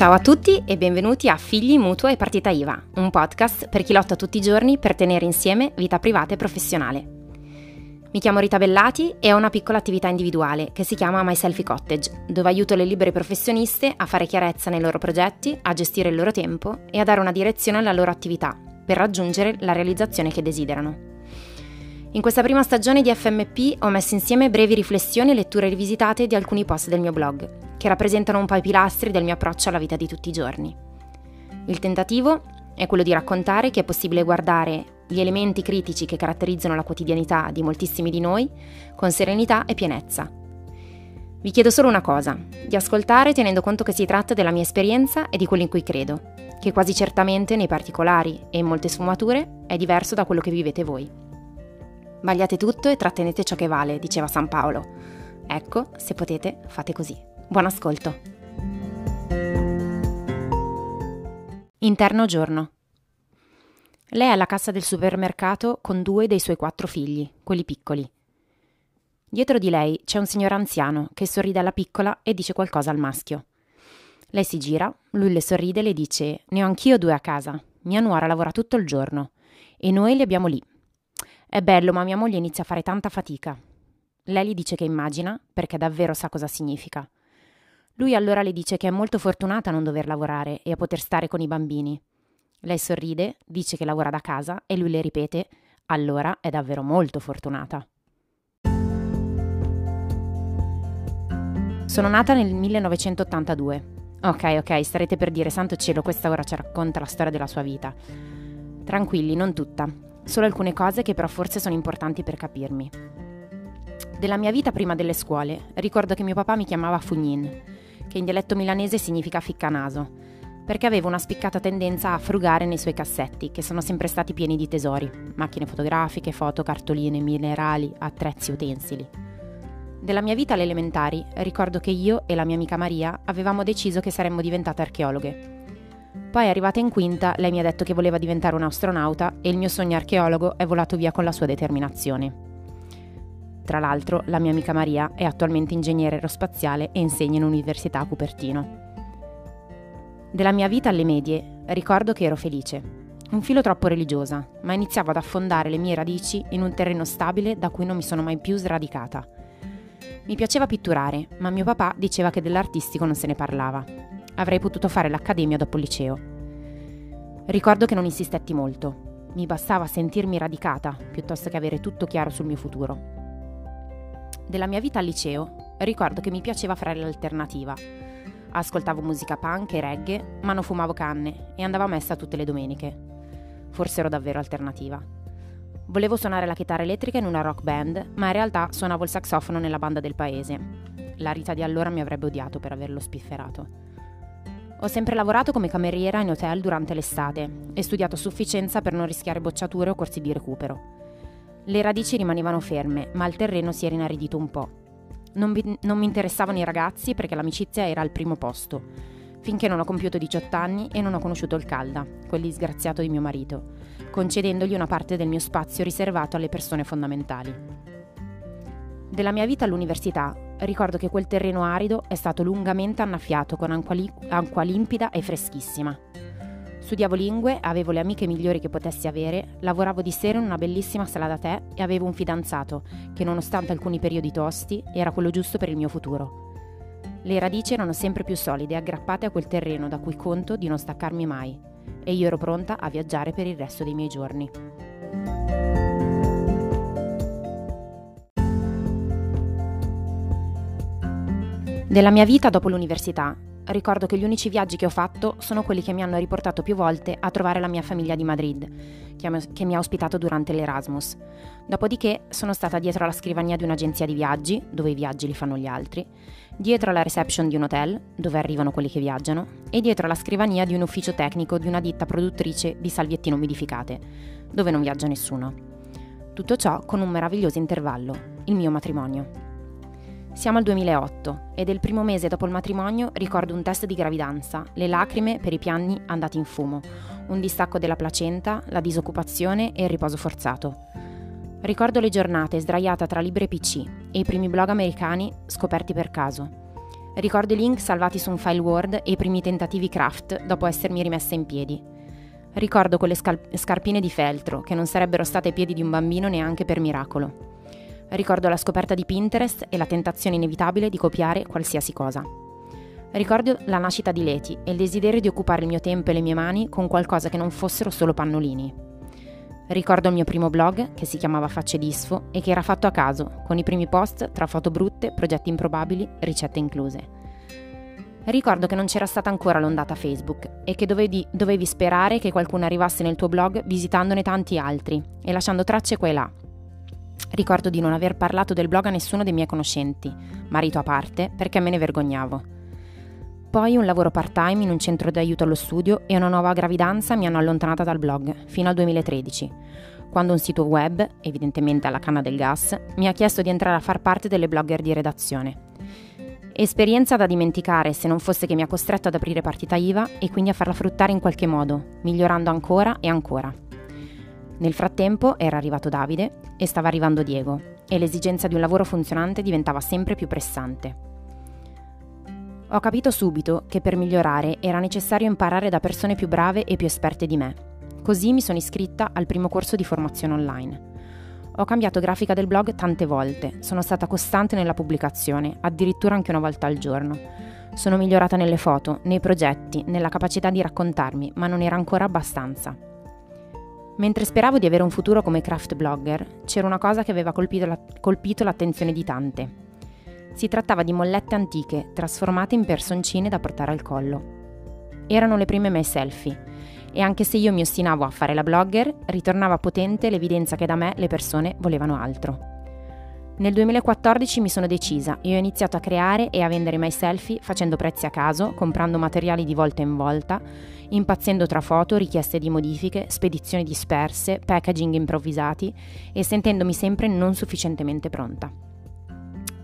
Ciao a tutti e benvenuti a Figli, Mutuo e Partita IVA, un podcast per chi lotta tutti i giorni per tenere insieme vita privata e professionale. Mi chiamo Rita Bellati e ho una piccola attività individuale che si chiama My Selfie Cottage, dove aiuto le libere professioniste a fare chiarezza nei loro progetti, a gestire il loro tempo e a dare una direzione alla loro attività per raggiungere la realizzazione che desiderano. In questa prima stagione di FMP ho messo insieme brevi riflessioni e letture rivisitate di alcuni post del mio blog, che rappresentano un po' i pilastri del mio approccio alla vita di tutti i giorni. Il tentativo è quello di raccontare che è possibile guardare gli elementi critici che caratterizzano la quotidianità di moltissimi di noi con serenità e pienezza. Vi chiedo solo una cosa, di ascoltare tenendo conto che si tratta della mia esperienza e di quello in cui credo, che quasi certamente nei particolari e in molte sfumature è diverso da quello che vivete voi. Vagliate tutto e trattenete ciò che vale, diceva San Paolo. Ecco, se potete, fate così. Buon ascolto. Interno giorno. Lei è alla cassa del supermercato con due dei suoi quattro figli, quelli piccoli. Dietro di lei c'è un signore anziano che sorride alla piccola e dice qualcosa al maschio. Lei si gira, lui le sorride e le dice: Ne ho anch'io due a casa. Mia nuora lavora tutto il giorno e noi li abbiamo lì. È bello, ma mia moglie inizia a fare tanta fatica. Lei gli dice che immagina, perché davvero sa cosa significa. Lui allora le dice che è molto fortunata a non dover lavorare e a poter stare con i bambini. Lei sorride, dice che lavora da casa e lui le ripete: Allora è davvero molto fortunata. Sono nata nel 1982. Ok, ok, starete per dire, santo cielo, questa ora ci racconta la storia della sua vita. Tranquilli, non tutta. Solo alcune cose che però forse sono importanti per capirmi. Della mia vita prima delle scuole, ricordo che mio papà mi chiamava Fugnin, che in dialetto milanese significa ficcanaso, perché avevo una spiccata tendenza a frugare nei suoi cassetti, che sono sempre stati pieni di tesori, macchine fotografiche, foto, cartoline, minerali, attrezzi, utensili. Della mia vita alle elementari ricordo che io e la mia amica Maria avevamo deciso che saremmo diventate archeologhe poi arrivata in quinta, lei mi ha detto che voleva diventare un astronauta e il mio sogno archeologo è volato via con la sua determinazione. Tra l'altro, la mia amica Maria è attualmente ingegnere aerospaziale e insegna in università a Cupertino. Della mia vita alle medie ricordo che ero felice, un filo troppo religiosa, ma iniziavo ad affondare le mie radici in un terreno stabile da cui non mi sono mai più sradicata. Mi piaceva pitturare, ma mio papà diceva che dell'artistico non se ne parlava Avrei potuto fare l'accademia dopo il liceo. Ricordo che non insistetti molto. Mi bastava sentirmi radicata piuttosto che avere tutto chiaro sul mio futuro. Della mia vita al liceo ricordo che mi piaceva fare l'alternativa. Ascoltavo musica punk e reggae, ma non fumavo canne e andavo a messa tutte le domeniche. Forse ero davvero alternativa. Volevo suonare la chitarra elettrica in una rock band, ma in realtà suonavo il saxofono nella banda del paese. La Rita di allora mi avrebbe odiato per averlo spifferato. Ho sempre lavorato come cameriera in hotel durante l'estate e studiato a sufficienza per non rischiare bocciature o corsi di recupero. Le radici rimanevano ferme, ma il terreno si era inaridito un po'. Non, vi, non mi interessavano i ragazzi perché l'amicizia era al primo posto, finché non ho compiuto 18 anni e non ho conosciuto il Calda, quel disgraziato di mio marito, concedendogli una parte del mio spazio riservato alle persone fondamentali. Della mia vita all'università ricordo che quel terreno arido è stato lungamente annaffiato con acqua, li- acqua limpida e freschissima. Studiavo lingue, avevo le amiche migliori che potessi avere, lavoravo di sera in una bellissima sala da tè e avevo un fidanzato che, nonostante alcuni periodi tosti, era quello giusto per il mio futuro. Le radici erano sempre più solide e aggrappate a quel terreno da cui conto di non staccarmi mai, e io ero pronta a viaggiare per il resto dei miei giorni. Della mia vita dopo l'università, ricordo che gli unici viaggi che ho fatto sono quelli che mi hanno riportato più volte a trovare la mia famiglia di Madrid, che mi ha ospitato durante l'Erasmus. Dopodiché sono stata dietro alla scrivania di un'agenzia di viaggi, dove i viaggi li fanno gli altri, dietro alla reception di un hotel, dove arrivano quelli che viaggiano, e dietro alla scrivania di un ufficio tecnico di una ditta produttrice di salviettine umidificate, dove non viaggia nessuno. Tutto ciò con un meraviglioso intervallo, il mio matrimonio. Siamo al 2008 ed il primo mese dopo il matrimonio ricordo un test di gravidanza, le lacrime per i piani andati in fumo, un distacco della placenta, la disoccupazione e il riposo forzato. Ricordo le giornate sdraiata tra libri e PC e i primi blog americani scoperti per caso. Ricordo i link salvati su un file Word e i primi tentativi craft dopo essermi rimessa in piedi. Ricordo quelle scal- scarpine di feltro che non sarebbero state ai piedi di un bambino neanche per miracolo. Ricordo la scoperta di Pinterest e la tentazione inevitabile di copiare qualsiasi cosa. Ricordo la nascita di Leti e il desiderio di occupare il mio tempo e le mie mani con qualcosa che non fossero solo pannolini. Ricordo il mio primo blog, che si chiamava Facce Disfo e che era fatto a caso, con i primi post tra foto brutte, progetti improbabili, ricette incluse. Ricordo che non c'era stata ancora l'ondata Facebook e che dovevi, dovevi sperare che qualcuno arrivasse nel tuo blog visitandone tanti altri e lasciando tracce qua e là, Ricordo di non aver parlato del blog a nessuno dei miei conoscenti, marito a parte, perché me ne vergognavo. Poi un lavoro part-time in un centro di aiuto allo studio e una nuova gravidanza mi hanno allontanata dal blog, fino al 2013, quando un sito web, evidentemente alla canna del gas, mi ha chiesto di entrare a far parte delle blogger di redazione. Esperienza da dimenticare se non fosse che mi ha costretto ad aprire partita IVA e quindi a farla fruttare in qualche modo, migliorando ancora e ancora. Nel frattempo era arrivato Davide e stava arrivando Diego e l'esigenza di un lavoro funzionante diventava sempre più pressante. Ho capito subito che per migliorare era necessario imparare da persone più brave e più esperte di me. Così mi sono iscritta al primo corso di formazione online. Ho cambiato grafica del blog tante volte, sono stata costante nella pubblicazione, addirittura anche una volta al giorno. Sono migliorata nelle foto, nei progetti, nella capacità di raccontarmi, ma non era ancora abbastanza. Mentre speravo di avere un futuro come craft blogger, c'era una cosa che aveva colpito, la, colpito l'attenzione di tante. Si trattava di mollette antiche, trasformate in personcine da portare al collo. Erano le prime miei selfie, e anche se io mi ostinavo a fare la blogger, ritornava potente l'evidenza che da me le persone volevano altro. Nel 2014 mi sono decisa e ho iniziato a creare e a vendere i miei selfie facendo prezzi a caso, comprando materiali di volta in volta impazzendo tra foto, richieste di modifiche, spedizioni disperse, packaging improvvisati e sentendomi sempre non sufficientemente pronta.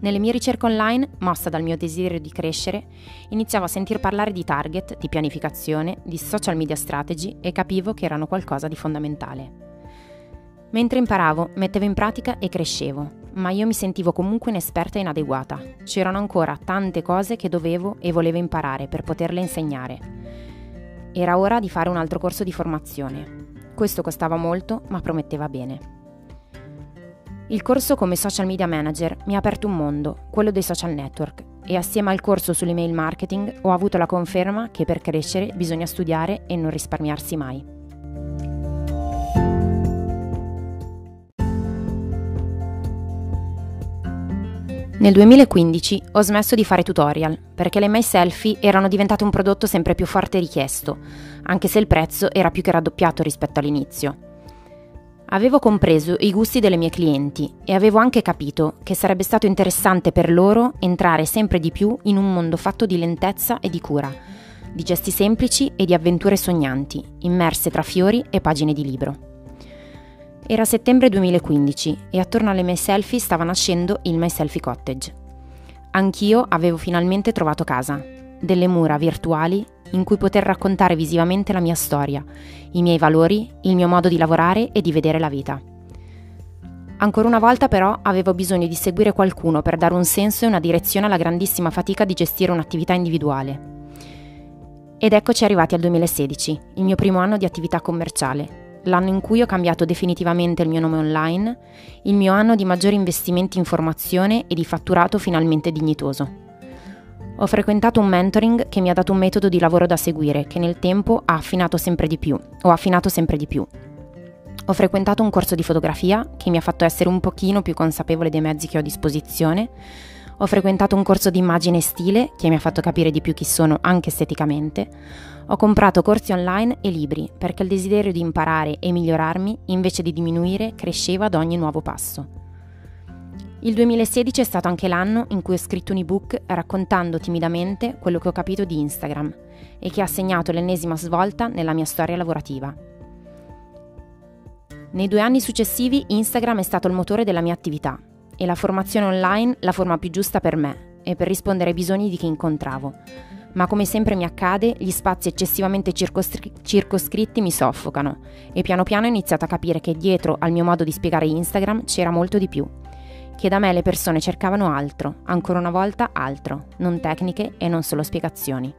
Nelle mie ricerche online, mossa dal mio desiderio di crescere, iniziavo a sentir parlare di target, di pianificazione, di social media strategy e capivo che erano qualcosa di fondamentale. Mentre imparavo, mettevo in pratica e crescevo, ma io mi sentivo comunque inesperta e inadeguata. C'erano ancora tante cose che dovevo e volevo imparare per poterle insegnare. Era ora di fare un altro corso di formazione. Questo costava molto, ma prometteva bene. Il corso come social media manager mi ha aperto un mondo, quello dei social network, e assieme al corso sull'email marketing ho avuto la conferma che per crescere bisogna studiare e non risparmiarsi mai. Nel 2015 ho smesso di fare tutorial perché le my selfie erano diventate un prodotto sempre più forte e richiesto, anche se il prezzo era più che raddoppiato rispetto all'inizio. Avevo compreso i gusti delle mie clienti e avevo anche capito che sarebbe stato interessante per loro entrare sempre di più in un mondo fatto di lentezza e di cura, di gesti semplici e di avventure sognanti, immerse tra fiori e pagine di libro. Era settembre 2015 e attorno alle mie selfie stava nascendo il My Selfie Cottage. Anch'io avevo finalmente trovato casa, delle mura virtuali in cui poter raccontare visivamente la mia storia, i miei valori, il mio modo di lavorare e di vedere la vita. Ancora una volta però avevo bisogno di seguire qualcuno per dare un senso e una direzione alla grandissima fatica di gestire un'attività individuale. Ed eccoci arrivati al 2016, il mio primo anno di attività commerciale, l'anno in cui ho cambiato definitivamente il mio nome online, il mio anno di maggiori investimenti in formazione e di fatturato finalmente dignitoso. Ho frequentato un mentoring che mi ha dato un metodo di lavoro da seguire che nel tempo ha affinato sempre di più, ho affinato sempre di più. Ho frequentato un corso di fotografia che mi ha fatto essere un pochino più consapevole dei mezzi che ho a disposizione. Ho frequentato un corso di immagine e stile che mi ha fatto capire di più chi sono anche esteticamente. Ho comprato corsi online e libri perché il desiderio di imparare e migliorarmi, invece di diminuire, cresceva ad ogni nuovo passo. Il 2016 è stato anche l'anno in cui ho scritto un ebook raccontando timidamente quello che ho capito di Instagram e che ha segnato l'ennesima svolta nella mia storia lavorativa. Nei due anni successivi Instagram è stato il motore della mia attività e la formazione online la forma più giusta per me e per rispondere ai bisogni di chi incontravo ma come sempre mi accade, gli spazi eccessivamente circoscri- circoscritti mi soffocano e piano piano ho iniziato a capire che dietro al mio modo di spiegare Instagram c'era molto di più. che da me le persone cercavano altro, ancora una volta altro, non tecniche e non solo spiegazioni.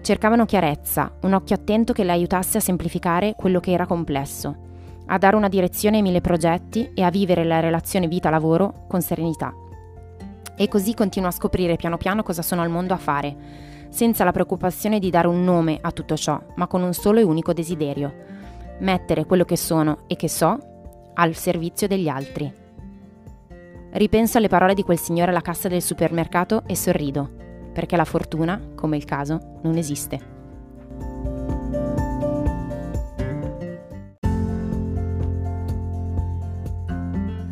Cercavano chiarezza, un occhio attento che le aiutasse a semplificare quello che era complesso, a dare una direzione ai mille progetti e a vivere la relazione vita-lavoro con serenità. E così continuo a scoprire piano piano cosa sono al mondo a fare, senza la preoccupazione di dare un nome a tutto ciò, ma con un solo e unico desiderio, mettere quello che sono e che so al servizio degli altri. Ripenso alle parole di quel signore alla cassa del supermercato e sorrido, perché la fortuna, come il caso, non esiste.